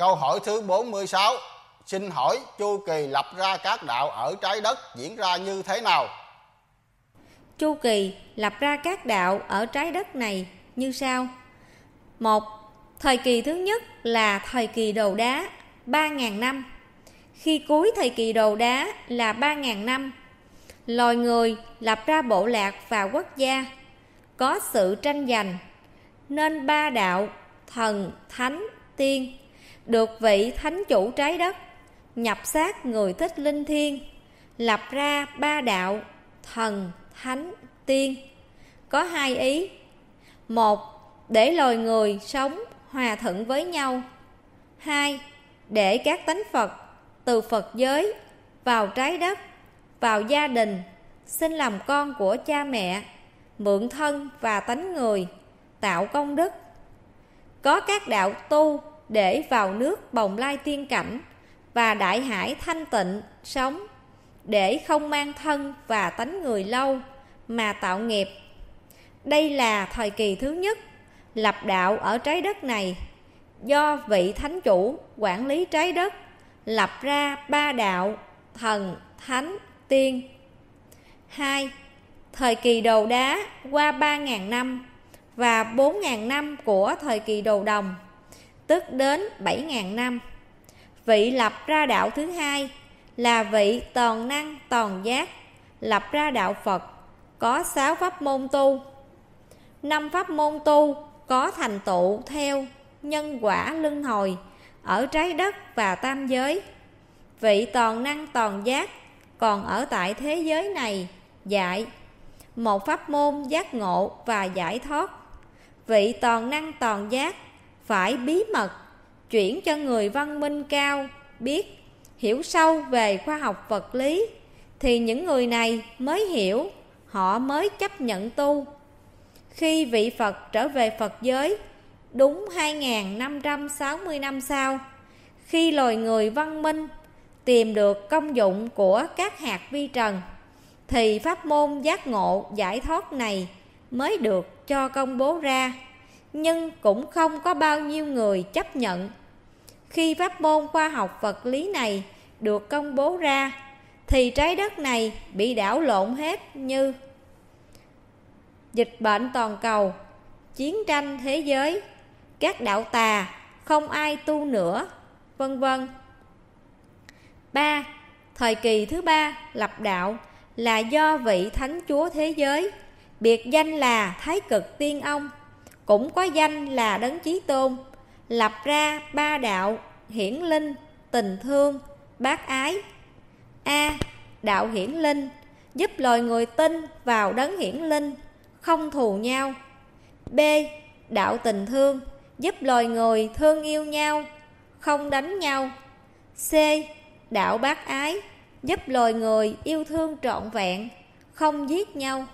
Câu hỏi thứ 46 Xin hỏi chu kỳ lập ra các đạo ở trái đất diễn ra như thế nào? Chu kỳ lập ra các đạo ở trái đất này như sau. một Thời kỳ thứ nhất là thời kỳ đầu đá 3.000 năm. Khi cuối thời kỳ đầu đá là 3.000 năm, loài người lập ra bộ lạc và quốc gia, có sự tranh giành, nên ba đạo thần, thánh, tiên được vị thánh chủ trái đất, nhập xác người thích linh thiêng, lập ra ba đạo thần thánh tiên. Có hai ý. Một, để loài người sống hòa thuận với nhau. Hai, để các tánh phật từ phật giới vào trái đất, vào gia đình xin làm con của cha mẹ, mượn thân và tánh người, tạo công đức. Có các đạo tu để vào nước bồng lai tiên cảnh và đại hải thanh tịnh sống, để không mang thân và tánh người lâu mà tạo nghiệp. Đây là thời kỳ thứ nhất lập đạo ở trái đất này. Do vị thánh chủ quản lý trái đất lập ra ba đạo thần, thánh, tiên. Hai, thời kỳ đầu đá qua ba ngàn năm và bốn ngàn năm của thời kỳ đầu đồng tức đến bảy ngàn năm. Vị lập ra đạo thứ hai là vị toàn năng, toàn giác, lập ra đạo phật, có sáu pháp môn tu. Năm pháp môn tu có thành tựu theo nhân quả luân hồi ở trái đất và tam giới. Vị toàn năng, toàn giác còn ở tại thế giới này dạy một pháp môn giác ngộ và giải thoát. Vị toàn năng, toàn giác phải bí mật, chuyển cho người văn minh cao, biết, hiểu sâu về khoa học vật lý. Thì những người này mới hiểu, họ mới chấp nhận tu. Khi vị Phật trở về Phật giới, đúng 2.560 năm sau, khi loài người văn minh tìm được công dụng của các hạt vi trần, thì pháp môn giác ngộ giải thoát này mới được cho công bố ra nhưng cũng không có bao nhiêu người chấp nhận. Khi pháp môn khoa học vật lý này được công bố ra, thì trái đất này bị đảo lộn hết như dịch bệnh toàn cầu, chiến tranh thế giới, các đạo tà, không ai tu nữa, vân vân. Ba, thời kỳ thứ ba lập đạo là do vị thánh chúa thế giới, biệt danh là thái cực tiên ông cũng có danh là đấng chí tôn, lập ra ba đạo hiển linh, tình thương, bác ái. A, đạo hiển linh, giúp loài người tin vào đấng hiển linh, không thù nhau. B, đạo tình thương, giúp loài người thương yêu nhau, không đánh nhau. C, đạo bác ái, giúp loài người yêu thương trọn vẹn, không giết nhau.